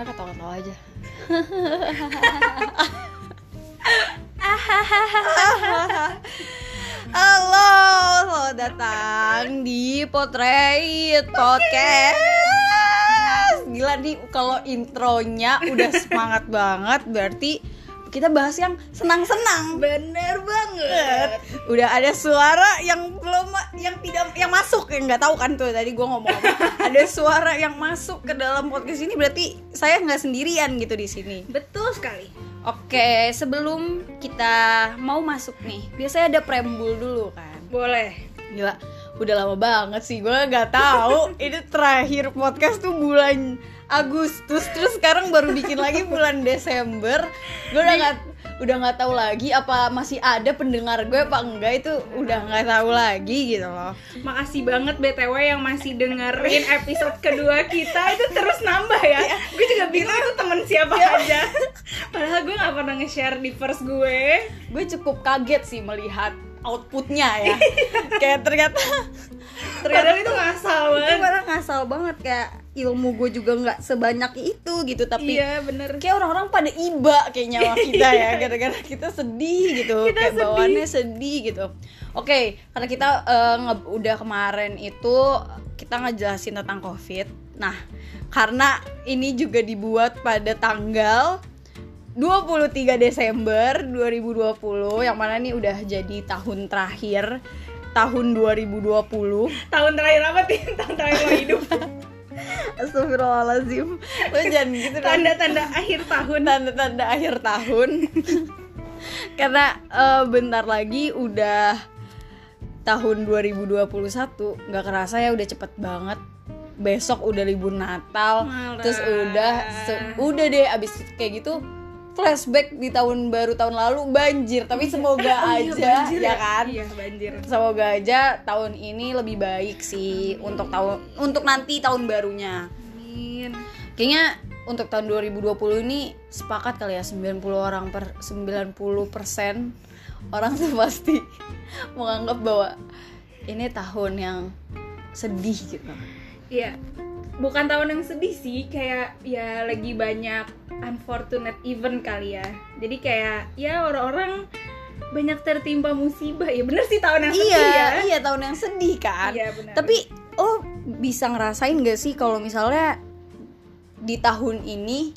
kira ketawa-ketawa aja Halo, selamat datang di Potrait Podcast. Gila nih kalau intronya udah semangat banget berarti kita bahas yang senang-senang. Bener banget. Udah ada suara yang yang tidak yang masuk yang nggak tahu kan tuh tadi gue ngomong ada suara yang masuk ke dalam podcast ini berarti saya nggak sendirian gitu di sini. Betul sekali. Oke, sebelum kita mau masuk nih, biasanya ada preambul dulu kan. Boleh. Gila, udah lama banget sih. Gue nggak tahu ini terakhir podcast tuh bulan Agustus, terus sekarang baru bikin lagi bulan Desember. Gue udah nggak udah nggak tahu lagi apa masih ada pendengar gue apa enggak itu udah nggak tahu lagi gitu loh. Makasih banget BTW yang masih dengerin episode kedua kita itu terus nambah ya. gue juga bingung itu temen siapa aja. Padahal gue gak pernah nge-share di first gue. Gue cukup kaget sih melihat outputnya ya. Kayak ternyata Padahal itu ngasal itu banget. orang ngasal banget kayak ilmu gue juga nggak sebanyak itu gitu tapi Iya bener. kayak orang-orang pada iba kayaknya sama kita ya gara-gara kita sedih gitu Kita kayak sedih. bawaannya sedih gitu oke karena kita nge- udah kemarin itu kita ngejelasin tentang covid nah karena ini juga dibuat pada tanggal 23 Desember 2020 yang mana nih udah jadi tahun terakhir tahun 2020 Tahun terakhir apa sih? Tahun terakhir lo hidup. Astagfirullahaladzim. Lo jangan gitu Tanda-tanda akhir tahun. tanda-tanda akhir tahun. Karena eh, bentar lagi udah tahun 2021 nggak kerasa ya udah cepet banget. Besok udah libur Natal. Malah. terus udah udah deh abis kayak gitu flashback di tahun baru tahun lalu banjir tapi semoga Oh iya, aja banjir ya kan Iya banjir. semoga aja tahun ini lebih baik sih untuk tahun untuk nanti tahun barunya Amin. Kayaknya untuk tahun 2020 ini sepakat kali ya 90 orang per 90 persen orang tuh pasti menganggap bahwa ini tahun yang sedih gitu. Iya. Bukan tahun yang sedih sih, kayak ya lagi banyak unfortunate event kali ya. Jadi kayak ya orang-orang banyak tertimpa musibah. Ya bener sih tahun yang sedih Iya, ya. iya tahun yang sedih kan. Iya, benar. Tapi oh bisa ngerasain gak sih kalau misalnya di tahun ini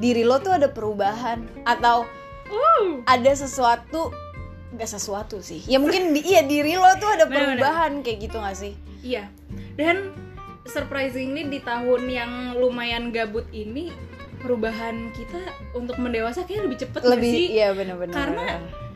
diri lo tuh ada perubahan atau Uh, ada sesuatu nggak sesuatu sih ya mungkin di, iya diri lo tuh ada perubahan kayak gitu gak sih iya. Dan surprisingly di tahun yang lumayan gabut ini perubahan kita untuk mendewasa kayak lebih cepet lebih sih? iya benar-benar Karena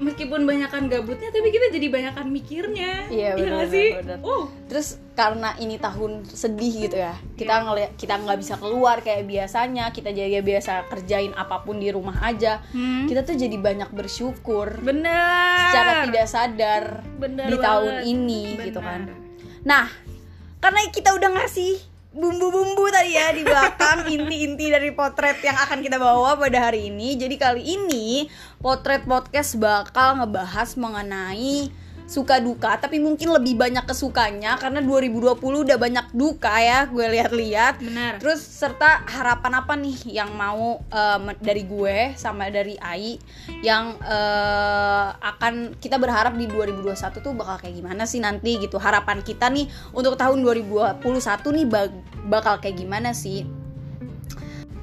meskipun banyakan gabutnya tapi kita jadi banyakan mikirnya. Iya, nggak benar, sih? benar. Uh, terus karena ini tahun sedih gitu ya kita ngeliat kita nggak bisa keluar kayak biasanya kita jadi biasa kerjain apa pun di rumah aja hmm. kita tuh jadi banyak bersyukur bener. secara tidak sadar Bener di tahun banget. ini Bener. gitu kan nah karena kita udah ngasih bumbu-bumbu tadi ya di belakang inti-inti dari potret yang akan kita bawa pada hari ini. Jadi kali ini potret podcast bakal ngebahas mengenai suka duka tapi mungkin lebih banyak kesukanya karena 2020 udah banyak duka ya gue lihat-lihat Benar. Terus serta harapan apa nih yang mau me- dari gue sama dari Ai yang eh, akan kita berharap di 2021 tuh bakal kayak gimana sih nanti gitu. Harapan kita nih untuk tahun 2021 nih bak- bakal kayak gimana sih?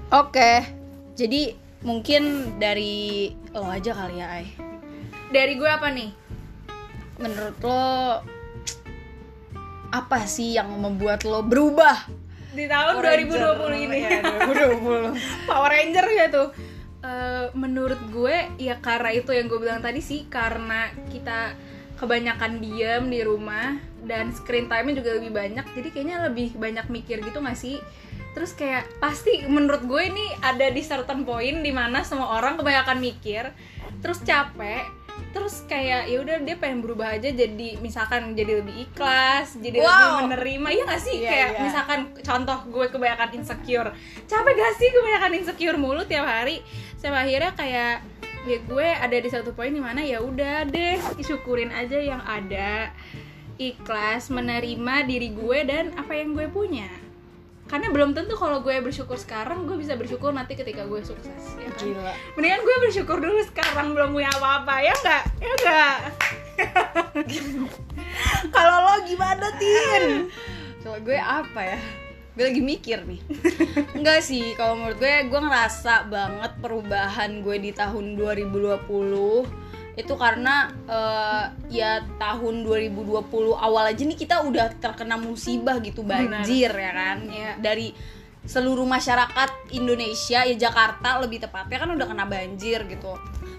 Oke. Jadi mungkin dari lo aja kali ya Ai. Dari gue apa nih? Menurut lo apa sih yang membuat lo berubah Di tahun Power Ranger. 2020 ini. Iya, 2020. Power Ranger ya tuh. Eh, menurut gue ya karena itu yang gue bilang tadi sih karena kita kebanyakan diem di rumah dan screen time-nya juga lebih banyak jadi kayaknya lebih banyak mikir gitu gak sih terus kayak pasti menurut gue ini ada di certain point di mana semua orang kebanyakan mikir terus capek terus kayak ya udah dia pengen berubah aja jadi misalkan jadi lebih ikhlas jadi lebih Wow. menerima. Iya gak sih? Iya, kayak iya. misalkan contoh gue kebanyakan insecure. Capek gak sih kebanyakan insecure mulu tiap hari? Sampai akhirnya kayak ya gue ada di satu poin di mana ya udah deh syukurin aja yang ada. Ikhlas menerima diri gue dan apa yang gue punya karena belum tentu kalau gue bersyukur sekarang gue bisa bersyukur nanti ketika gue sukses ya kan? gila. Mendingan gue bersyukur dulu sekarang belum punya apa-apa ya enggak ya enggak kalau lo gimana tin? Kalau gue apa ya? Gue lagi mikir nih. Enggak sih kalau menurut gue gue ngerasa banget perubahan gue di tahun 2020 itu karena eh, ya tahun 2020 awal aja nih kita udah terkena musibah gitu banjir ya kan? Iya. dari seluruh masyarakat Indonesia ya Jakarta lebih tepatnya kan udah kena banjir gitu.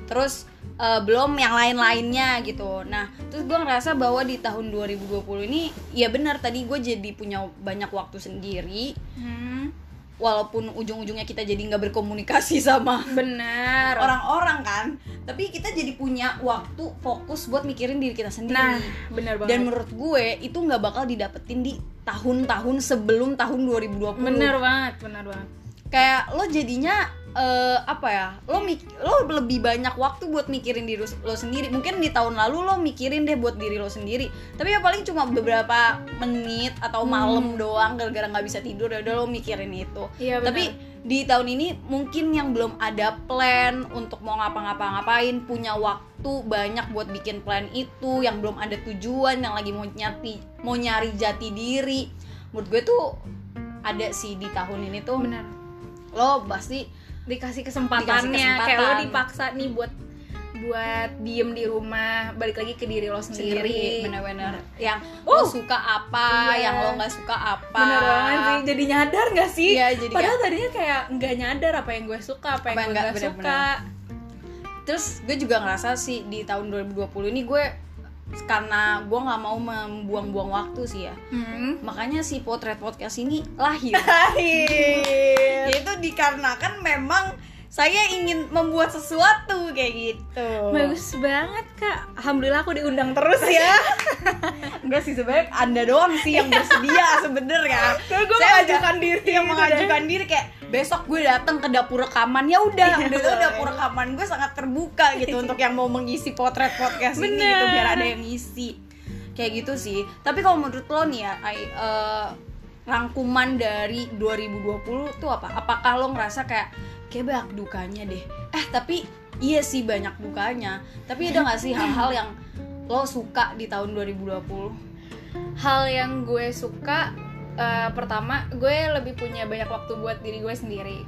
Terus eh, belum yang lain-lainnya gitu. Nah terus gue ngerasa bahwa di tahun 2020 ini ya benar tadi gue jadi punya banyak waktu sendiri. Hmm, walaupun ujung-ujungnya kita jadi nggak berkomunikasi sama benar. orang-orang kan tapi kita jadi punya waktu fokus buat mikirin diri kita sendiri. Nah benar banget. Dan menurut gue itu nggak bakal didapetin di tahun-tahun sebelum tahun 2020 benar banget benar banget kayak lo jadinya eh, apa ya lo mik lo lebih banyak waktu buat mikirin diri lo sendiri. Mungkin di tahun lalu lo mikirin deh buat diri lo sendiri. Tapi ya paling cuma beberapa menit atau malam doang gara-gara nggak bisa tidur ya udah lo mikirin itu. Benar. tapi di tahun ini mungkin yang belum ada plan untuk mau ngapa-ngapa-ngapain punya waktu banyak buat bikin plan itu yang belum ada tujuan yang lagi mau nyati mau nyari jati diri. Menurut gue tuh ada sih di tahun ini tuh. Benar lo pasti dikasih kesempatannya Dikasih kayak lo kesempatan. dipaksa nih buat buat diem di rumah balik lagi ke diri lo sendiri, sendiri bener-bener. Yang Uh, lo suka apa iya. yang lo nggak suka apa. Bener banget sih jadi nyadar gak sih? Iya, jadi padahal tadinya kayak nggak nyadar apa yang gue suka apa yang Apa yang gue nggak, nggak suka. terus gue juga ngerasa sih di tahun 2020 ini gue karena gue nggak mau membuang-buang waktu sih ya hmm. makanya si potret podcast ini lahir Akhir. itu dikarenakan memang saya ingin membuat sesuatu kayak gitu. Bagus banget kak. Alhamdulillah aku diundang terus ya. Enggak sih sebenarnya anda doang sih yang bersedia sebenarnya. Saya mengajukan udah- diri yang gitu mengajukan diri kayak besok gue datang ke dapur rekaman. Ya udah udah tuh dapur rekaman gue sangat terbuka gitu untuk yang mau mengisi potret podcast ini Bener. gitu biar ada yang ngisi. Kayak gitu sih. Tapi kalau menurut lo nih ya Ai, eh, rangkuman dari 2020 tuh apa? Apakah lo ngerasa kayak kayak banyak dukanya deh. Eh tapi iya sih banyak dukanya. Tapi ada nggak sih hal-hal yang lo suka di tahun 2020 hal yang gue suka eh, pertama gue lebih punya banyak waktu buat diri gue sendiri.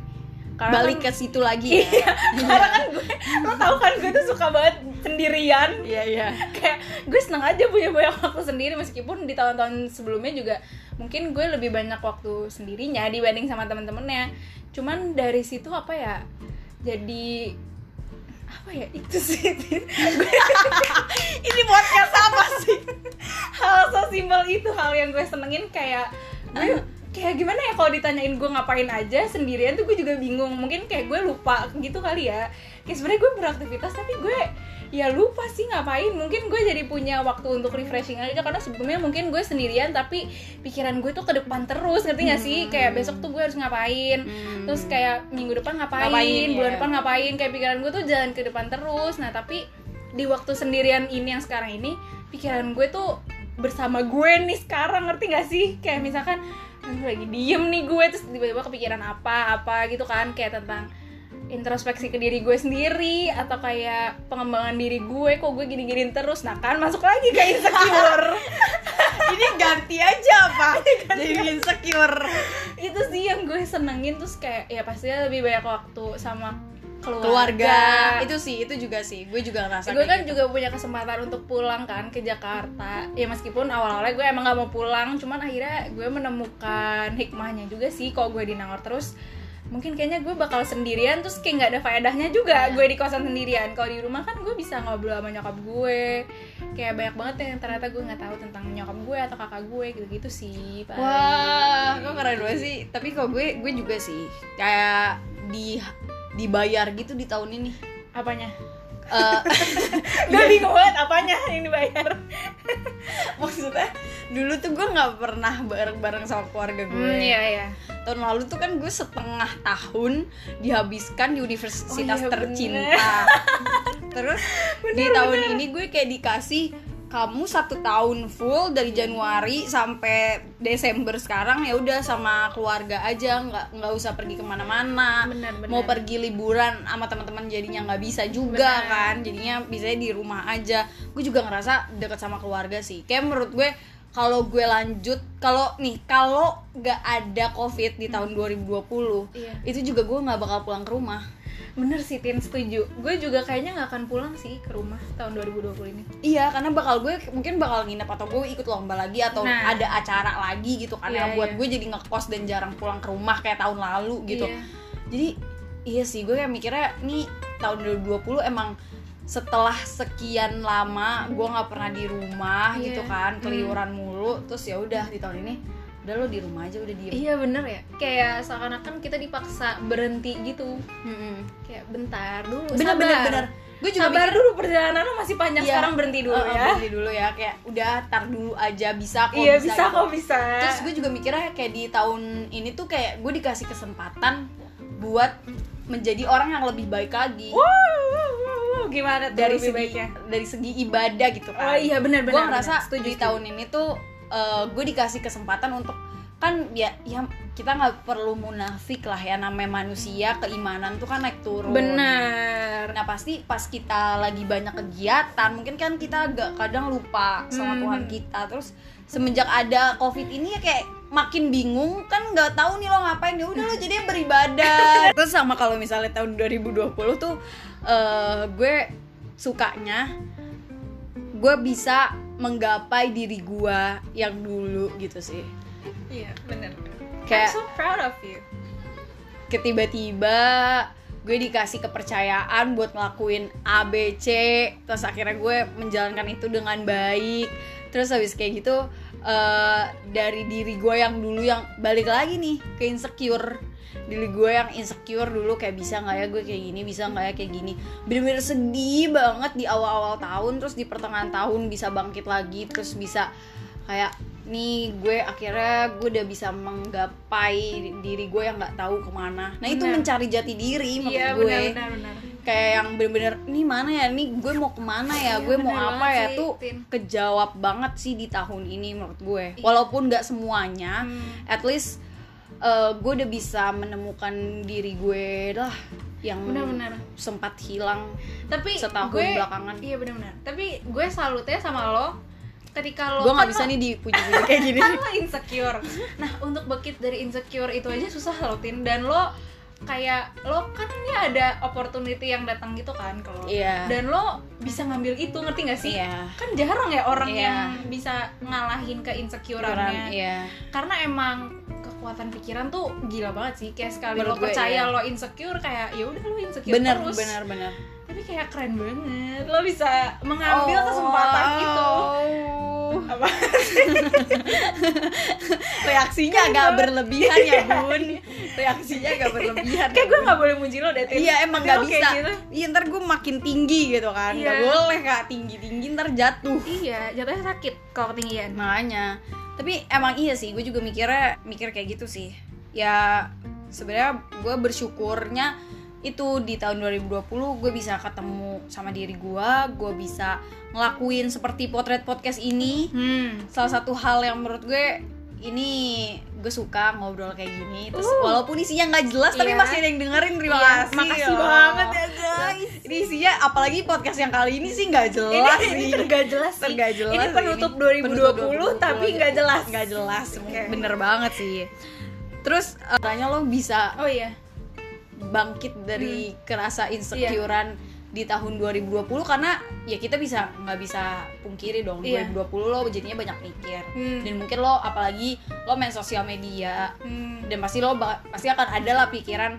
Karena balik kan, ke situ lagi ya. Karena kan gue lo tau kan gue tuh suka banget sendirian. Iya iya. Kayak gue seneng aja punya banyak waktu sendiri meskipun di tahun-tahun sebelumnya juga mungkin gue lebih banyak waktu sendirinya dibanding sama teman-temannya cuman dari situ apa ya jadi apa ya itu sih. Ini podcast apa sih? Hal sesimpel itu hal yang gue senengin kayak gue kayak gimana ya kalau ditanyain gue ngapain aja sendirian tuh gue juga bingung. Mungkin kayak gue lupa gitu kali ya. Kayak sebenarnya gue beraktivitas tapi gue ya lupa sih ngapain. Mungkin gue jadi punya waktu untuk refreshing aja karena sebelumnya mungkin gue sendirian tapi pikiran gue tuh ke depan terus. Ngerti gak sih? Kayak besok tuh gue harus ngapain? Hmm. terus kayak minggu depan ngapain, Ngapain, bulan ya. depan ngapain? Kayak pikiran gue tuh jalan ke depan terus. Nah tapi di waktu sendirian ini yang sekarang ini pikiran gue tuh bersama gue nih sekarang. Ngerti gak sih? Kayak misalkan "Aduh, lagi diem nih gue terus tiba-tiba kepikiran apa apa gitu kan kayak tentang introspeksi ke diri gue sendiri atau kayak pengembangan diri gue kok gue gini-giniin terus. Nah kan masuk lagi ke insecure. Ini ganti aja apa jadi insecure. Itu sih yang gue senengin terus kayak ya pastinya lebih banyak waktu sama keluarga, keluarga. Itu sih itu juga sih. Gue juga ngerasa gue kan gitu. juga punya kesempatan untuk pulang kan ke Jakarta. Ya meskipun awal-awalnya gue emang gak mau pulang cuman akhirnya gue menemukan hikmahnya juga sih kalau gue di Nangor. Terus mungkin kayaknya gue bakal sendirian terus kayak nggak ada faedahnya juga Iya. gue di kosan sendirian. Kalau di rumah kan gue bisa ngobrol sama nyokap gue. Kayak banyak banget yang ternyata gue nggak tahu tentang nyokap gue atau kakak gue gitu gitu sih paling. wah kok keren banget sih? Tapi kok gue gue juga sih kayak di dibayar gitu di tahun ini? Apanya? Eh, gue bingung banget apanya yang dibayar? Maksudnya dulu tuh gue nggak pernah bareng-bareng sama keluarga gue. hmm, iya iya. Tahun lalu tuh kan gue setengah tahun dihabiskan di universitas Oh, iya, tercinta. terus di tahun ini gue kayak dikasih kamu satu tahun full dari Januari sampai Desember sekarang ya udah sama keluarga aja nggak nggak usah pergi ke mana-mana. Mau pergi liburan sama teman-teman jadinya nggak bisa juga Benar. kan. Jadinya bisa di rumah aja. Gue juga ngerasa deket sama keluarga sih. Kayak menurut gue kalau gue lanjut kalau nih kalau nggak ada covid di tahun 2020 Iya. itu juga gue nggak bakal pulang ke rumah bener sih Tin setuju gue juga kayaknya nggak akan pulang sih ke rumah tahun 2020 ini Iya, karena bakal gue mungkin bakal nginep atau gue ikut lomba lagi atau Nah. ada acara lagi gitu kan Iya, yang buat iya. gue jadi ngekos dan jarang pulang ke rumah kayak tahun lalu gitu. Iya. Jadi iya sih gue kayak mikirnya nih tahun 2020 emang setelah sekian lama gue nggak pernah di rumah Iya. gitu kan Hmm. keliuran mulu terus ya udah di tahun ini udah lo di rumah aja udah diem. Iya bener ya. Kayak seakan-akan kita dipaksa berhenti gitu. Mm-mm. kayak bentar dulu bener sabar. bener bener. Gue juga sabar mikir- dulu perjalanan lo masih panjang Iya. sekarang berhenti dulu Uh, ya. berhenti dulu ya. Kayak udah tar dulu aja bisa kok iya bisa gitu. kok bisa. Terus gue juga mikirnya kayak di tahun ini tuh kayak gue dikasih kesempatan buat menjadi orang yang lebih baik lagi. Wow, gimana tuh dari lebih segi baiknya? dari segi ibadah gitu kan. oh iya benar gue benar ngerasa benar. setuju di tahun ini tuh eh, gue dikasih kesempatan untuk kan ya ya kita nggak perlu munafik lah ya namanya manusia keimanan tuh kan naik turun. Benar. Nah pasti pas kita lagi banyak kegiatan mungkin kan kita agak kadang lupa sama Hmm. Tuhan kita. Terus semenjak ada covid ini ya kayak makin bingung kan nggak tahu nih lo ngapain. Ya udah lo jadinya beribadah terus sama kalau misalnya tahun 2020 tuh eh, gue sukanya gue bisa menggapai diri gue yang dulu gitu sih. Iya benar Kayak- I'm so proud of you. Ketiba-tiba gue dikasih kepercayaan buat ngelakuin A B C terus akhirnya gue menjalankan itu dengan baik. Terus habis kayak gitu eh, dari diri gue yang dulu yang balik lagi nih ke insecure diri gue yang insecure dulu kayak bisa nggak ya gue kayak gini bisa nggak ya kayak gini bener-bener sedih banget di awal-awal tahun terus di pertengahan tahun bisa bangkit lagi terus bisa kayak nih gue akhirnya gue udah bisa menggapai diri gue yang nggak tahu ke mana nah itu Benar. mencari jati diri menurut iya gue benar benar benar kayak yang bener-bener nih mana ya nih gue mau ke mana ya Iya, gue mau bener apa ya sih, tuh Tin. kejawab banget sih di tahun ini menurut gue Iya. walaupun nggak semuanya Hmm. at least eh, gue udah bisa menemukan diri gue lah yang benar-benar. sempat hilang tapi Setahun gue, belakangan. iya benar-benar. Tapi gue salutnya sama lo ketika lo gue nggak kan bisa lo- nih dipuji-puji kayak gini. Kan lo insecure. Nah untuk bangkit dari insecure itu aja susah lo tin. Dan lo kayak lo kan ini ada opportunity yang datang gitu kan kalau Iya. dan lo bisa ngambil itu ngerti gak sih? Iya. kan jarang ya orang Iya. yang bisa ngalahin ke insecureannya. Iya. Karena emang kekuatan pikiran tuh gila banget sih kayak sekali Menurut lo gue, percaya iya. lo insecure kayak ya udah lo insecure bener terus bener bener tapi kayak keren banget lo bisa mengambil kesempatan itu apa reaksinya agak berlebihan ya bun reaksinya agak berlebihan kayak ya, gue nggak boleh muji lo deh. Iya emang nggak bisa. gitu. Iya ntar gue makin tinggi gitu kan. Nggak Iya. boleh kak tinggi tinggi ntar jatuh. iya jatuhnya sakit kalau ketinggian Makanya. Tapi emang iya sih. Gue juga mikirnya mikir kayak gitu sih. Ya sebenarnya gue bersyukurnya itu di tahun 2020 gue bisa ketemu sama diri gue. Gue bisa ngelakuin seperti potret podcast ini. hmm Salah satu hal yang menurut gue ini gue suka ngobrol kayak gini terus Uh. walaupun isinya nggak jelas tapi Iya. masih ada yang dengerin terima Iya, kasih makasih loh. banget ya, guys. ini isinya apalagi podcast yang kali ini sih nggak jelas ini, sih ini tergak jelas sih. Tergak jelas ini penutup ini. 2020 Penutup tapi nggak jelas nggak jelas Oke. bener banget sih terus eh, katanya lo bisa oh iya bangkit dari kerasa insecurean di tahun 2020 karena ya kita bisa nggak bisa pungkiri dong Iya. 2020 lo jadinya banyak mikir Hmm. dan mungkin lo apalagi lo main sosial media Hmm. dan pasti lo pasti akan ada lah pikiran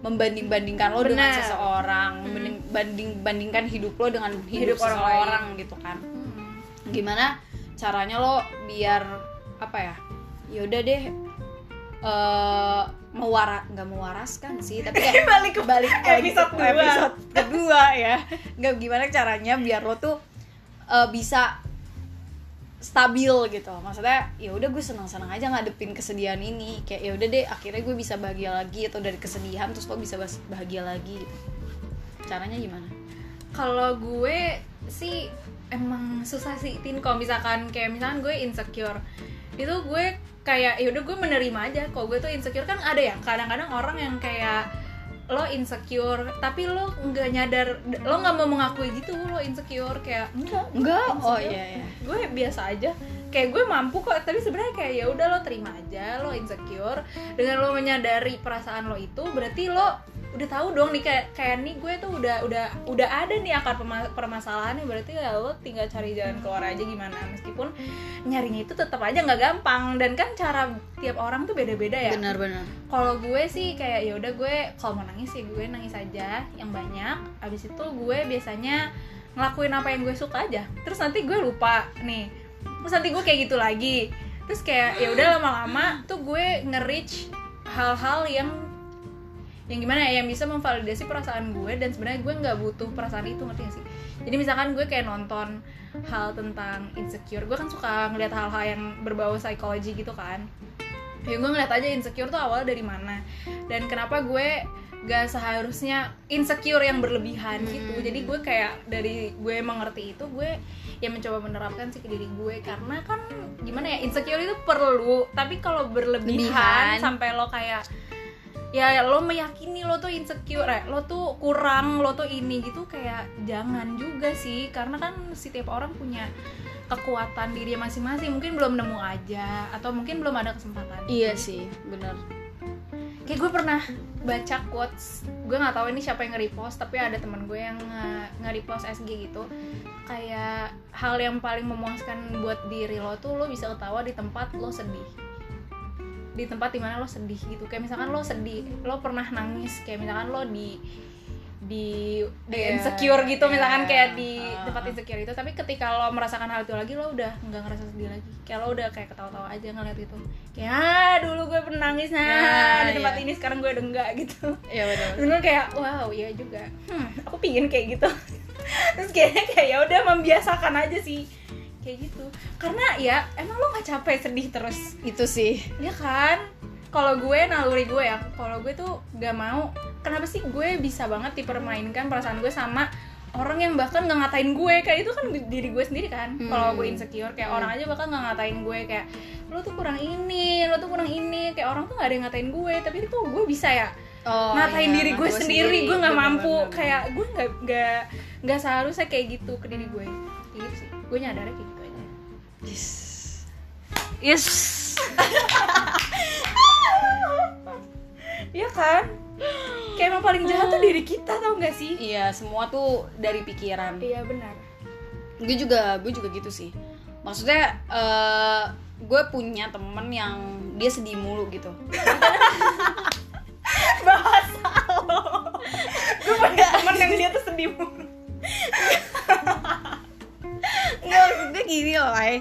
membanding-bandingkan lo dengan Benar. seseorang membanding banding bandingkan hidup lo dengan hidup, Hidup orang seseorang gitu kan Hmm. gimana caranya lo biar apa ya yaudah deh eh mewara nggak mewaraskan sih tapi kayak Balik ke balik lagi episode ke dua. episode kedua ya. Nggak gimana caranya biar lo tuh eh, bisa stabil gitu. Maksudnya ya udah gue senang senang aja ngadepin kesedihan ini. Kayak ya udah deh akhirnya gue bisa bahagia lagi atau dari kesedihan terus lo bisa bahagia lagi. Gitu caranya gimana? Kalau gue sih emang susah sih tin kalau misalkan kayak misalkan gue insecure. Itu gue kayak ya udah gue menerima aja kalau gue tuh insecure. Kan ada ya kadang-kadang orang yang kayak lo insecure tapi lo nggak nyadar lo nggak mau mengakui gitu lo insecure kayak enggak enggak? Oh iya iya. Gue biasa aja. Kayak gue mampu kok tapi sebenarnya kayak ya udah lo terima aja lo insecure. Dengan lo menyadari perasaan lo itu berarti lo udah tahu dong nih kayak kayak nih gue tuh udah udah udah ada nih akar pema- permasalahannya. Berarti ya lo tinggal cari jalan keluar aja gimana. Meskipun nyarinya itu tetap aja nggak gampang. Dan kan cara tiap orang tuh beda-beda ya. Benar-benar kalau gue sih kayak ya udah gue kalau mau nangis sih gue nangis aja yang banyak. Abis itu gue biasanya ngelakuin apa yang gue suka aja. Terus nanti gue lupa nih. Terus nanti gue kayak gitu lagi. Terus kayak ya udah lama-lama tuh gue nge-reach hal-hal yang yang gimana ya yang bisa memvalidasi perasaan gue dan sebenarnya gue nggak butuh perasaan itu ngerti gak sih jadi misalkan gue kayak nonton hal tentang insecure gue kan suka ngeliat hal-hal yang berbau psikologi gitu kan ya gue ngeliat aja insecure tuh awal dari mana dan kenapa gue gak seharusnya insecure yang berlebihan gitu Hmm. jadi gue kayak dari gue mengerti itu gue ya mencoba menerapkan sih ke diri gue karena kan gimana ya insecure itu perlu tapi kalau berlebihan Lebihan. sampai lo kayak ya lo meyakini lo tuh insecure eh, lo tuh kurang lo tuh ini gitu kayak jangan juga sih. Karena kan setiap orang punya kekuatan diri masing-masing. Mungkin belum nemu aja atau mungkin belum ada kesempatan. Iya sih benar. Kayak gue pernah baca quotes gue nggak tahu ini siapa yang nge-repost tapi ada teman gue yang nge- nge-repost SG gitu. Kayak hal yang paling memuaskan buat diri lo tuh lo bisa ketawa di tempat lo sedih di tempat di mana lo sedih gitu. Kayak misalkan lo sedih lo pernah nangis kayak misalkan lo di di di Iya, insecure gitu iya, misalkan kayak di uh, tempat insecure itu. Tapi ketika lo merasakan hal itu lagi lo udah nggak ngerasa sedih lagi. Kayak lo udah kayak ketawa-tawa aja ngeliat itu. Kayak ah dulu gue pernah nangis nah Ya, di tempat iya. ini sekarang gue udah enggak gitu. Iya benar dulu kayak wow iya juga. Hmm, aku pingin kayak gitu. Terus kayaknya kayak ya udah membiasakan aja sih kayak gitu. Karena ya emang lo nggak capek sedih terus? Itu sih. Ya kan? Kalau gue naluri gue ya kalau gue tuh gak mau. Kenapa sih gue bisa banget dipermainkan perasaan gue sama orang yang bahkan nggak ngatain gue? Kayak itu kan diri gue sendiri kan. Hmm. kalau gue insecure kayak Hmm. orang aja bahkan nggak ngatain gue. Kayak lo tuh kurang ini lo tuh kurang ini. Kayak orang tuh nggak ada yang ngatain gue tapi itu gue bisa ya oh, ngatain iya, diri gue ngatain sendiri. gue nggak mampu. bener, bener. kayak gue nggak nggak nggak seharusnya kayak gitu ke diri gue. Kayak gitu sih. Gue nyadarnya kayak gitu yes yes Iya kan? Kayak emang paling jahat tuh diri kita tau gak sih? iya semua tuh dari pikiran Iya benar. gue juga gue juga gitu sih maksudnya eh gue punya temen yang dia sedih mulu gitu Bahasa lo. Gue punya temen yang dia tuh sedih mulu. Nggak maksudnya gini loh Ay.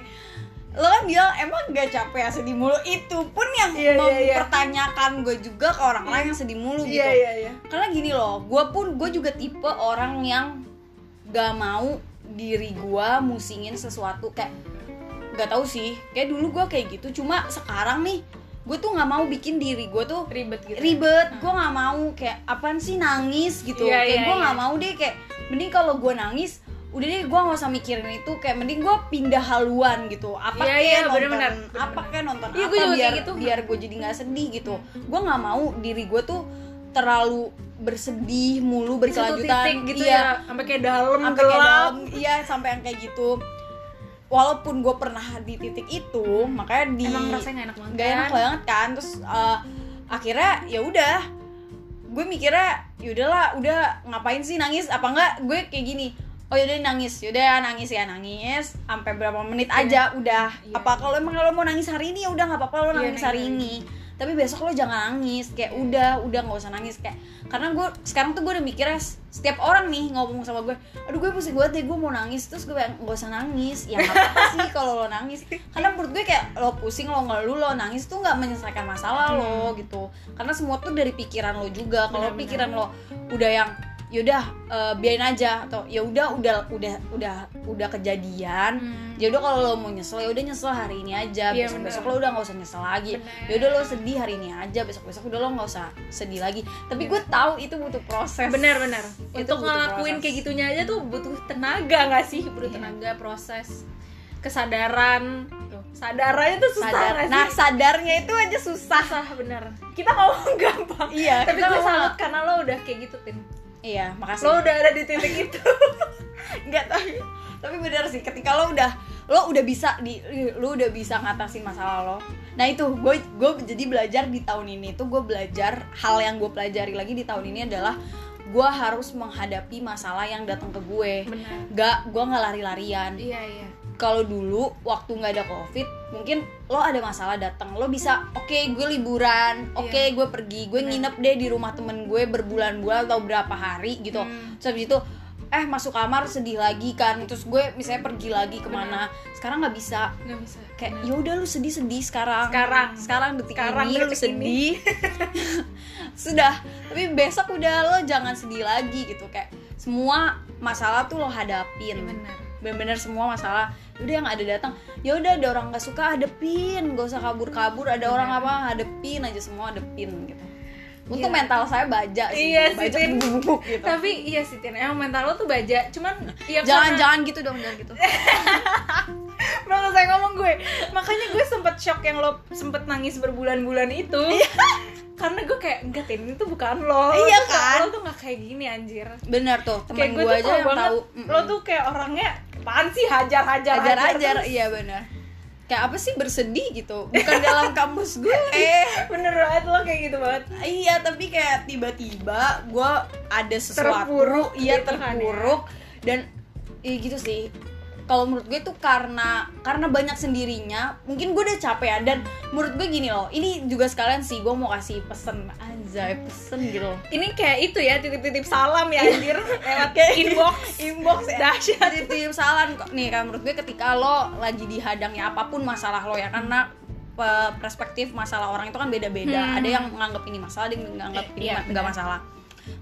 lo kan bilang emang gak capek ya sedih mulu itu pun yang Iya, iya, iya. mempertanyakan gue juga ke orang lain yang sedih mulu gitu iya iya. karena gini loh gue pun gue juga tipe orang yang gak mau diri gue musingin sesuatu kayak gak tahu sih kayak dulu gue kayak gitu cuma sekarang nih gue tuh nggak mau bikin diri gue tuh Ribet gitu. ribet gue nggak mau kayak apaan sih nangis gitu Iya, kayak iya, gue nggak iya. mau deh kayak mending kalau gue nangis udah deh gue nggak usah mikirin itu kayak mending gue pindah haluan gitu apa Iya, kayak iya, nonton bener-bener, apa bener-bener. kayak nonton Iya, apa juga biar kayak gitu. biar gue jadi nggak sedih gitu gue nggak mau diri gue tuh terlalu bersedih mulu berkelanjutan titik gitu iya, ya, sampai kayak dalam sampai kayak gelap. dalam iya sampai yang kayak gitu walaupun gue pernah di titik itu makanya di Emang rasanya gak enak banget. gak enak kan? banget kan terus eh, akhirnya ya udah gue mikirnya yaudahlah udah ngapain sih nangis apa enggak gue kayak gini oh yaudah nangis. Yaudah nangis ya nangis. Sampai berapa menit aja udah. Iya. apa kalau emang lo mau nangis hari ini ya udah nggak apa-apa lo Iya, nangis nangis. hari ini. Tapi besok lo jangan nangis. Kayak udah udah nggak usah nangis. Kayak karena gue sekarang tuh gue udah mikirnya setiap orang nih ngomong sama gue aduh gue pusing banget deh gue mau nangis. Terus gue bilang nggak usah nangis. Ya nggak apa sih kalau lo nangis. Karena menurut gue kayak lo pusing lo ngeluh lo nangis tuh nggak menyelesaikan masalah lo gitu. Karena semua tuh dari pikiran lo juga. Kalau pikiran lo udah yang yaudah eh, biarin aja atau ya udah udah udah udah udah kejadian. Hmm. ya udah kalau lo mau nyesel ya udah nyesel hari ini aja Iya, besok besok bener. lo udah nggak usah nyesel lagi. Ya udah lo sedih hari ini aja besok besok udah lo nggak usah sedih lagi. Tapi gue tahu itu butuh proses. Benar-benar Itu untuk ngelakuin proses. kayak gitunya aja tuh butuh tenaga nggak sih? Butuh Iya. tenaga proses kesadaran. Sadarannya tuh susah sadar. sih? Nah sadarnya itu aja susah. Susah bener. Kita ngomong gampang. Iya, tapi gue salut karena lo udah kayak gitu tin iya makasih. Lo udah ada di titik itu. Nggak tapi tapi bener sih ketika lo udah lo udah bisa di lo udah bisa ngatasin masalah lo. Nah itu gue gue jadi belajar di tahun ini tuh gue belajar hal yang gue pelajari lagi di tahun ini adalah gue harus menghadapi masalah yang datang ke gue. Benar nggak gue nggak lari-larian. Iya iya kalau dulu waktu nggak ada covid mungkin lo ada masalah datang. Lo bisa oke gue liburan oke Iya. gue pergi gue nginep deh di rumah temen gue berbulan-bulan atau berapa hari gitu. Hmm. terus habis itu eh masuk kamar sedih lagi kan. Terus gue misalnya pergi lagi ke mana. Sekarang nggak bisa. Nggak bisa. Kayak ya udah lu sedih sedih sekarang. Sekarang. sekarang detik Sekarang, ini lu sedih. sudah. Tapi besok udah lo jangan sedih lagi gitu. Kayak semua masalah tuh lo hadapin. Iya, benar bener-bener semua masalah. Udah yang ada datang ya udah ada orang nggak suka hadepin gak usah kabur-kabur ada Bener. orang apa hadepin aja semua hadepin gitu. Untuk Gila. mental saya baja sih Iya baja Tin. bubuk gitu. Tapi iya sih Tin emang mental lo tuh baja cuman ya jangan karena- jangan gitu dong jangan gitu. Belum saya ngomong gue. Makanya gue sempet shock yang lo sempet nangis berbulan-bulan itu Karena gue kayak, enggak Tin, itu bukan lo. Iya tuh- kan? Lo tuh gak kayak gini anjir. Bener tuh Kayak temen gue tuh aja yang tahu. Lo tuh kayak orangnya, apaan sih? Hajar-hajar ajar ajar terus. iya bener. Kayak apa sih bersedih gitu? Bukan dalam kamus gue. Eh. Bener banget lo kayak gitu banget. Iya tapi kayak tiba-tiba gue ada sesuatu Terpuruk iya gitu kan ya. terpuruk. Dan iya gitu sih kalau menurut gue tuh karena karena banyak sendirinya mungkin gue udah capek ya. Dan menurut gue gini loh ini juga sekalian sih gue mau kasih pesen. Anjay pesen gitu loh. Ini kayak itu ya, titip-titip salam ya anjir. Lewat Kayak inbox. Inbox ya. Dahsyat. titip salam. Kok nih kan menurut gue ketika lo lagi dihadangnya apa pun masalah lo ya karena pe- perspektif masalah orang itu kan beda-beda. Hmm. ada yang menganggap ini masalah ada yang menganggap ini iya, ma- nggak benar. masalah.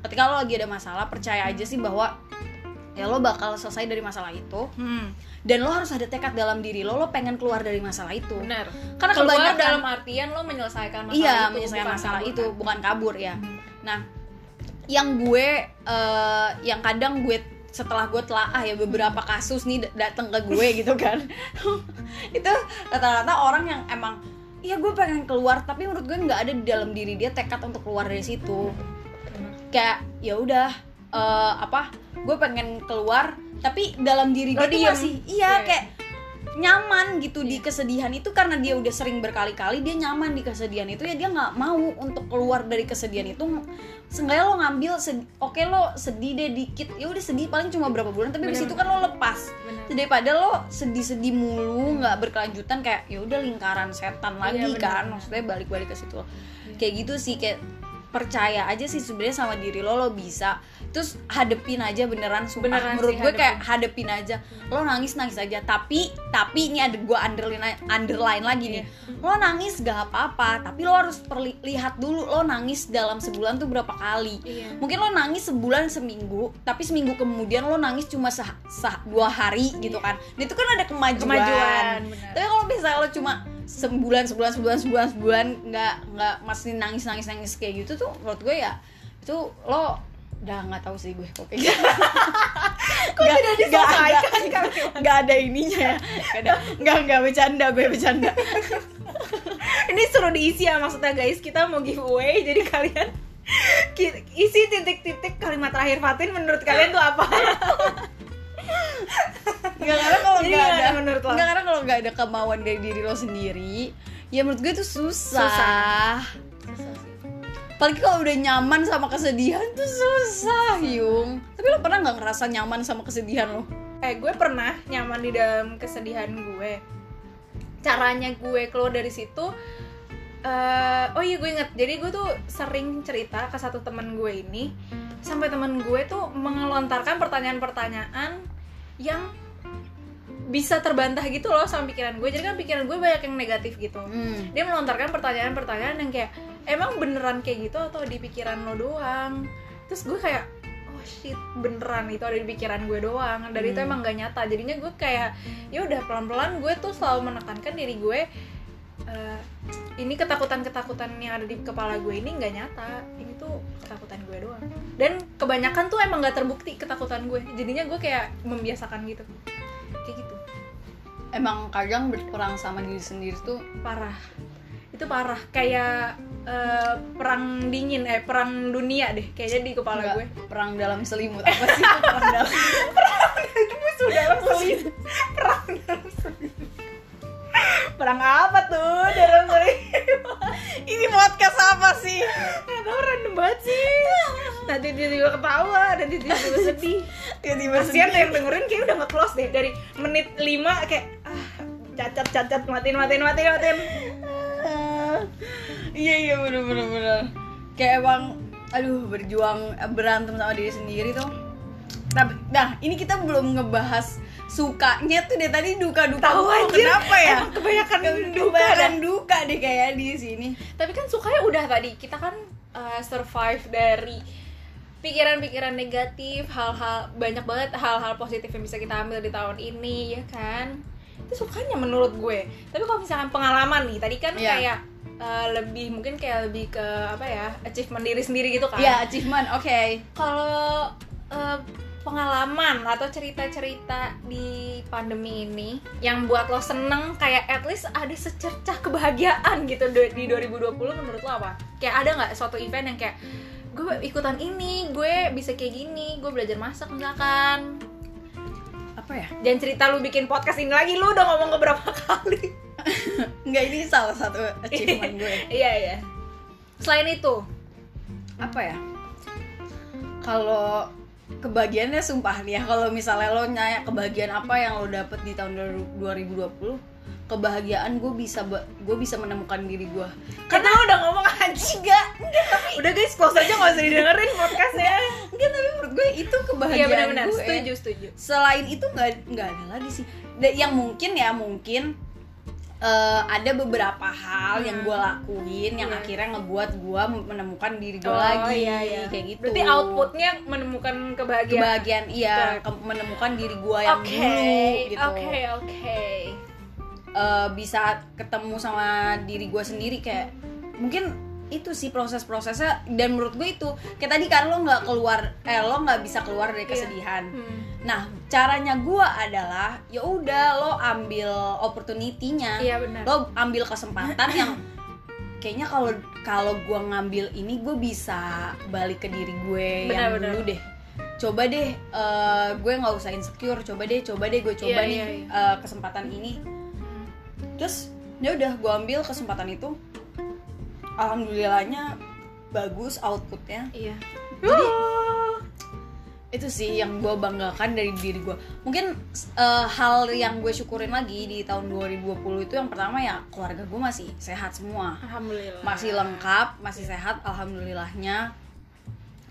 Ketika lo lagi ada masalah percaya aja sih bahwa ya lo bakal selesai dari masalah itu. Hmm, dan lo harus ada tekad dalam diri lo lo pengen keluar dari masalah itu. Bener karena Keluar kebanyakan dalam artian lo menyelesaikan masalah iya itu menyelesaikan bukan masalah kabur, itu kan? bukan kabur ya. Hmm. nah yang gue eh, yang kadang gue setelah gue telaah ya beberapa kasus nih datang ke gue gitu kan. Itu rata-rata orang yang emang iya gue pengen keluar tapi menurut gue nggak ada di dalam diri dia tekad untuk keluar dari situ. Kayak ya udah eh, apa gue pengen keluar tapi dalam diri gue tuh masih iya Iya. kayak nyaman gitu di kesedihan itu karena dia udah sering berkali-kali dia nyaman di kesedihan itu ya dia nggak mau untuk keluar dari kesedihan itu. Seenggaknya lo ngambil oke lo sedih deh dikit ya udah sedih paling cuma berapa bulan tapi di situ kan lo lepas. Bener. daripada lo sedih-sedih mulu nggak berkelanjutan kayak ya udah lingkaran setan lagi Iya, bener. kan maksudnya balik-balik ke situ. Kayak gitu sih kayak percaya aja sih sebenarnya sama diri lo lo bisa. Terus hadepin aja beneran sumpah. Beneran menurut sih, gue kayak hadepin. aja. Lo nangis nangis aja tapi tapi ini ada gue underline underline lagi nih. Iya. lo nangis gak apa-apa tapi lo harus perli- lihat dulu lo nangis dalam sebulan tuh berapa kali. Iya. mungkin lo nangis sebulan seminggu tapi seminggu kemudian lo nangis cuma seh- dua hari gitu kan. Dan itu kan ada kemajuan, Iya. Kemajuan, tapi kalau misalnya lo cuma sebulan sebulan sebulan sebulan sebulan nggak nggak masih nangis nangis nangis kayak gitu tuh menurut gue ya itu lo udah nggak tahu sih gue kok kayak gitu. Kok tidak diselesaikan kalian? nggak ada ininya ya. Nggak nggak bercanda gue bercanda. Ini suruh diisi ya maksudnya guys. Kita mau giveaway Jadi kalian Isi titik-titik kalimat terakhir Fatin Menurut kalian tuh apa? Nggak karena kalau nggak gimana ada menurut lo? nggak karena kalau nggak ada kemauan dari diri lo sendiri ya menurut gue itu susah, Susah. apalagi kalau udah nyaman sama kesedihan tuh susah yung. Tapi lo pernah nggak ngerasa nyaman sama kesedihan lo? Eh gue pernah nyaman di dalam kesedihan gue. Caranya gue keluar dari situ eh Oh iya gue inget Jadi gue tuh sering cerita ke satu teman gue ini Sampai teman gue tuh mengelontarkan pertanyaan-pertanyaan Yang bisa terbantah gitu loh sama pikiran gue. Jadi kan pikiran gue banyak yang negatif gitu. Hmm. dia melontarkan pertanyaan-pertanyaan yang kayak emang beneran kayak gitu atau di pikiran lo doang? Terus gue kayak oh shit beneran itu ada di pikiran gue doang. Dan itu Hmm. emang gak nyata. Jadinya gue kayak ya udah pelan pelan gue tuh selalu menekankan diri gue eh, ini ketakutan ketakutan yang ada di kepala gue ini nggak nyata. Ini tuh ketakutan gue doang. Dan kebanyakan tuh emang gak terbukti ketakutan gue. Jadinya gue kayak membiasakan gitu. Kayak gitu emang kadang berperang sama diri sendiri tuh parah. Itu parah. Kayak eh, perang dingin eh perang dunia deh. Kayaknya di kepala Enggak, gue. perang dalam selimut. Apa sih itu perang dalam musuh dalam selimut. Perang dalam selimut. Perang apa tuh dalam selimut? Ini podcast apa sih? Nggak tahu random banget sih. Nanti dia juga ketawa nanti dia juga sedih. Tiba-tiba yang dengerin kayak udah nge-close deh. Dari menit 5 kayak cacat cacat matiin matiin matiin matiin. Iya iya bener bener bener. Kayak emang aduh berjuang berantem sama diri sendiri tuh. Tapi nah ini kita belum ngebahas sukanya tuh dari tadi duka duka tahu anjir kenapa ya? Emang kebanyakan duka kebanyakan duka deh kayak di sini. Tapi kan sukanya udah tadi. Kita kan uh, survive dari pikiran-pikiran negatif hal-hal banyak banget hal-hal positif yang bisa kita ambil di tahun ini ya kan itu sukanya menurut gue tapi kalau misalkan pengalaman nih tadi kan Iya. kayak uh, lebih mungkin kayak lebih ke apa ya achievement diri sendiri gitu kan ya achievement oke kalau uh, pengalaman atau cerita-cerita di pandemi ini yang buat lo seneng kayak at least ada secercah kebahagiaan gitu di 2020 menurut lo apa? Kayak ada nggak suatu event yang kayak gue ikutan ini, gue bisa kayak gini, gue belajar masak misalkan. Apa ya Jangan cerita lu bikin podcast ini lagi, lu udah ngomong beberapa kali. nggak ini salah satu achievement gue Iya iya. Selain itu, apa ya kalau kebahagiaannya sumpah nih ya kalau misalnya lo nanya kebahagiaan apa yang lo dapet di tahun 2020 kebahagiaan gue bisa gue bisa menemukan diri gue karena lu udah ngomong anjing enggak tapi Udah guys, close aja gak usah didengerin podcastnya. enggak tapi menurut gue itu kebahagiaan benar-benar, gue setuju setuju. selain itu nggak nggak ada lagi sih yang mungkin ya mungkin eh, ada beberapa hal yang gue lakuin yang Iya. akhirnya ngebuat gue menemukan diri gue Oh, lagi iya, iya. kayak gitu Berarti outputnya menemukan kebahagiaan. kebahagiaan iya ke- menemukan diri gue yang Oke, dulu gitu Oke, oke. Eh, bisa ketemu sama diri gue sendiri kayak mungkin itu sih proses-prosesnya dan menurut gue itu kayak tadi kan lo nggak keluar eh lo nggak bisa keluar dari Iya. kesedihan Hmm. nah caranya gue adalah ya udah lo ambil opportunity-nya Iya benar. lo ambil kesempatan yang kayaknya kalau kalau gue ngambil ini gue bisa balik ke diri gue yang Benar, benar. dulu deh coba deh eh, gue nggak usah insecure coba deh coba deh gue coba Iya, nih iya, iya. eh, kesempatan ini terus ya udah gue ambil kesempatan itu. Alhamdulillahnya bagus outputnya. Iya. jadi itu sih yang gue banggakan dari diri gue mungkin eh, hal yang gue syukurin lagi di tahun 2020 itu yang pertama ya keluarga gue masih sehat semua. Alhamdulillah. masih lengkap masih sehat alhamdulillahnya.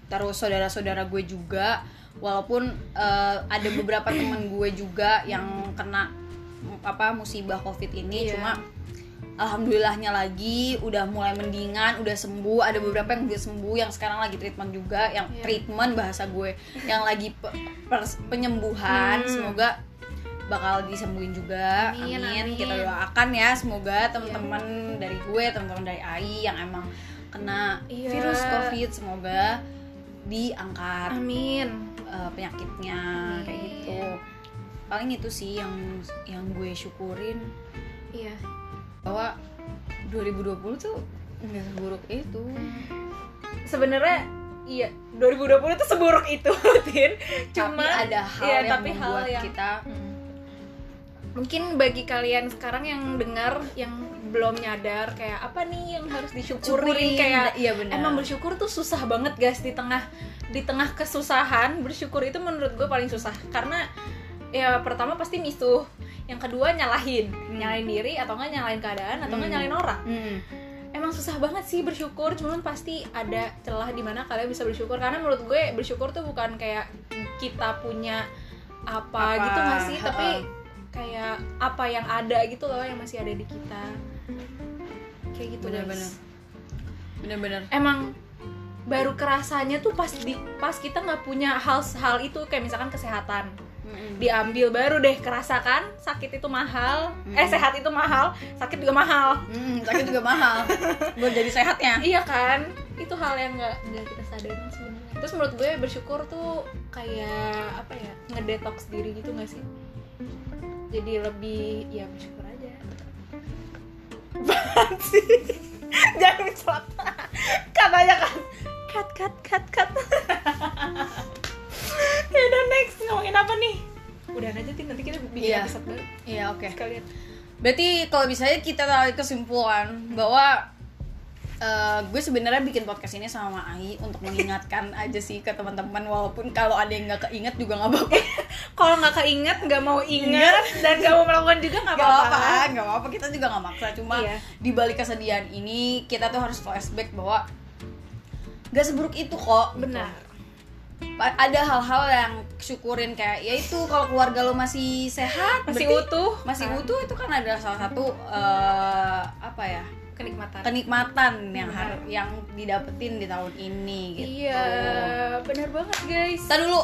Terus saudara-saudara gue juga. Walaupun eh, ada beberapa teman gue juga yang kena apa musibah covid ini Iya. cuma alhamdulillahnya lagi udah mulai mendingan udah sembuh ada beberapa yang udah sembuh yang sekarang lagi treatment juga yang Iya. treatment bahasa gue yang lagi pe- pers- penyembuhan Hmm. semoga bakal disembuhin juga Amin, amin, amin. kita doakan ya semoga teman-teman dari gue teman-teman dari AI yang emang kena Iya. virus covid semoga diangkat Amin. eh, penyakitnya kayak Amin. gitu paling itu sih yang yang gue syukurin Iya. bahwa 2020 tuh nggak seburuk itu Sebenarnya iya 2020 itu seburuk itu, Tin. Cuma tapi ada hal iya, yang tapi hal membuat yang- kita Hmm. mungkin bagi kalian sekarang yang dengar yang belum nyadar kayak apa nih yang harus disyukurin syukurin kayak iya benar Emang bersyukur tuh susah banget guys di tengah di tengah kesusahan bersyukur itu menurut gue paling susah karena ya pertama pasti misuh. Yang kedua nyalahin. Nyalahin diri atau nggak nyalahin keadaan atau nggak Hmm. nyalahin orang. Hmm. emang susah banget sih bersyukur cuman pasti ada celah di mana kalian bisa bersyukur. Karena menurut gue bersyukur tuh bukan kayak kita punya apa, Apa, gitu nggak sih? Tapi kayak apa yang ada gitu loh yang masih ada di kita. Kayak gitu Bener-bener. bener-bener emang baru kerasanya tuh pas di pas kita nggak punya hal hal itu kayak misalkan kesehatan diambil baru deh kerasa kan? Sakit itu mahal. Eh Mm. sehat itu mahal. Sakit juga mahal. Hmm, sakit juga mahal. Buat jadi sehatnya iya kan? Itu hal yang nggak nggak kita sadarin sebenarnya. Terus menurut gue bersyukur tuh kayak apa ya ngedetox diri gitu nggak sih? Jadi lebih ya bersyukur aja. Apaan sih? Jangan mencelat katanya kan cut cut cut cut udah aja Tin, nanti kita bikin Iya. episode baru. Iya oke. Sekalian. Berarti kalau misalnya kita tarik kesimpulan bahwa eh, gue sebenarnya bikin podcast ini sama Ai untuk mengingatkan aja sih ke teman-teman walaupun kalau ada yang nggak keinget juga nggak apa-apa. Kalau nggak keinget nggak mau ingat dan nggak mau melakukan juga nggak apa-apa nggak apa-apa. Kita juga nggak maksa cuma Iya. di balik kesedihan ini kita tuh harus flashback bahwa nggak seburuk itu kok gitu. benar ada hal-hal yang syukurin kayak ya itu kalau keluarga lo masih sehat masih utuh masih kan? utuh itu kan ada salah satu eh, apa ya kenikmatan kenikmatan yang Benar. har- yang didapetin di tahun ini gitu. iya benar banget guys Kita dulu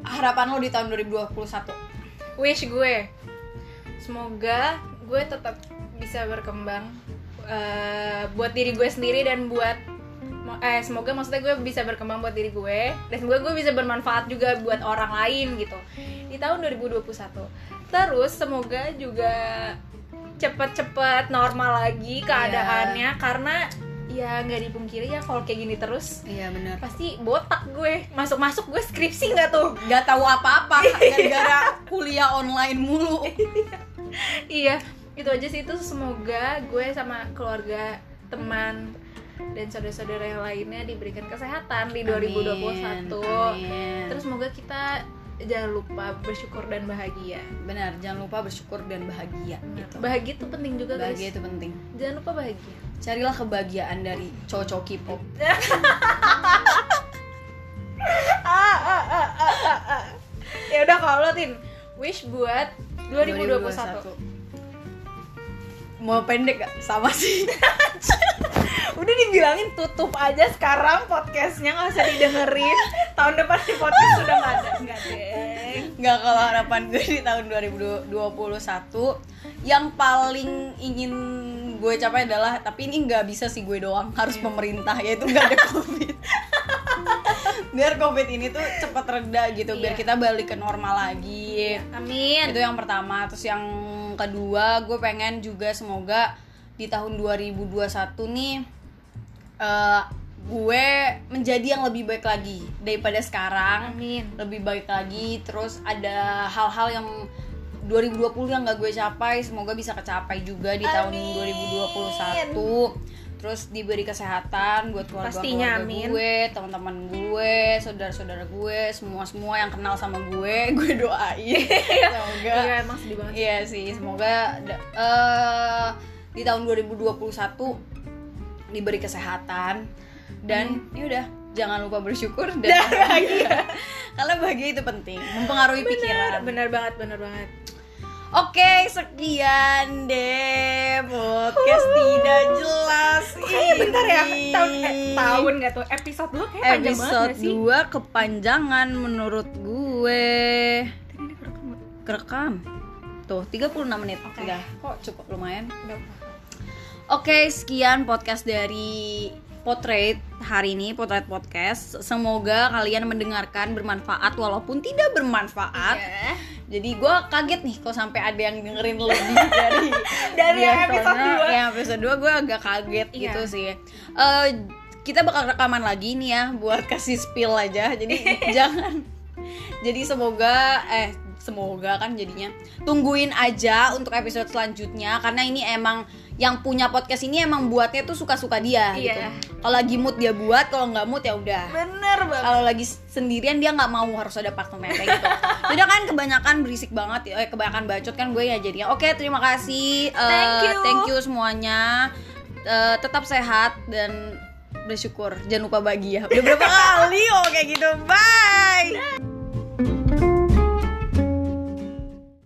harapan lo di tahun 2021. wish gue semoga gue tetap bisa berkembang eh, buat diri gue sendiri dan buat eh semoga maksudnya gue bisa berkembang buat diri gue dan semoga gue bisa bermanfaat juga buat orang lain gitu. Di tahun 2021 terus semoga juga cepet-cepet normal lagi keadaannya karena ya nggak dipungkiri ya kalau kayak gini terus Iya benar. pasti botak gue. Masuk-masuk gue skripsi nggak tuh? Gak tahu apa-apa gara-gara kuliah online mulu. iya itu aja sih. Itu semoga gue sama keluarga teman dan saudara-saudara yang lainnya diberikan kesehatan di 2021 Amin. terus semoga kita jangan lupa bersyukur dan bahagia benar, jangan lupa bersyukur dan bahagia gitu. bahagia itu penting juga guys Bahagia itu penting. jangan lupa bahagia Carilah kebahagiaan dari cowok-cowok K-pop. ah, ah, ah, ah, ah, ah. ya udah kalau lo tin wish buat 2021, Mau pendek gak? Sama sih. udah dibilangin tutup aja sekarang podcastnya nggak usah didengerin. Tahun depan di podcast sudah nggak ada. Nggak deh Nggak kalau harapan gue di tahun 2021 yang paling ingin gue capai adalah tapi ini nggak bisa sih gue doang harus pemerintah yaitu nggak ada covid. Biar covid ini tuh cepat reda gitu biar Iya. kita balik ke normal lagi. Amin. Itu yang pertama. Terus yang kedua gue pengen juga semoga di tahun 2021 nih eh, gue menjadi yang lebih baik lagi daripada sekarang. Amin. Lebih baik lagi. Terus ada hal-hal yang 2020 yang gak gue capai semoga bisa kecapai juga di tahun Amin. 2021 terus diberi kesehatan buat keluarga Pastinya, keluarga amin. gue teman-teman gue saudara-saudara gue semua semua yang kenal sama gue gue doain. Semoga iya emang sedih banget Iya sih, semoga eh, di tahun 2021 diberi kesehatan dan ya udah jangan lupa bersyukur dan bahagia. Karena bahagia itu penting, mempengaruhi pikiran. benar banget benar banget Oke, sekian deh podcast tidak jelas Kayaknya Oh, iya, bentar ya ini. tahun eh, tahun nggak tuh episode dua kayak panjang banget Episode 2 kepanjangan menurut gue. Ini kerekam. Tuh, 36 menit. Oke. Udah, kok cukup lumayan. Apa-apa. Oke, sekian podcast dari Potret hari ini, Potret Podcast. Semoga kalian mendengarkan bermanfaat walaupun tidak bermanfaat. Iya. Jadi gue kaget nih kok sampai ada yang dengerin lebih dari Dari yang biasanya. episode dua. Yang episode 2 gue agak kaget Iya. gitu sih. Eh, kita bakal rekaman lagi nih ya buat kasih spill aja. Jadi jangan. Jadi semoga eh semoga kan jadinya tungguin aja untuk episode selanjutnya karena ini emang yang punya podcast ini emang buatnya tuh suka-suka dia Iya. gitu. Kalau lagi mood dia buat, kalau nggak mood ya udah. Bener banget. Kalau lagi sendirian dia nggak mau harus ada partner kayak gitu. Udah kan kebanyakan berisik banget ya eh, kebanyakan bacot kan gue ya jadinya. Oke terima kasih Eh, Thank you. thank you semuanya. Eh, tetap sehat dan bersyukur. Jangan lupa bahagia. Udah berapa kali oh kayak gitu. Bye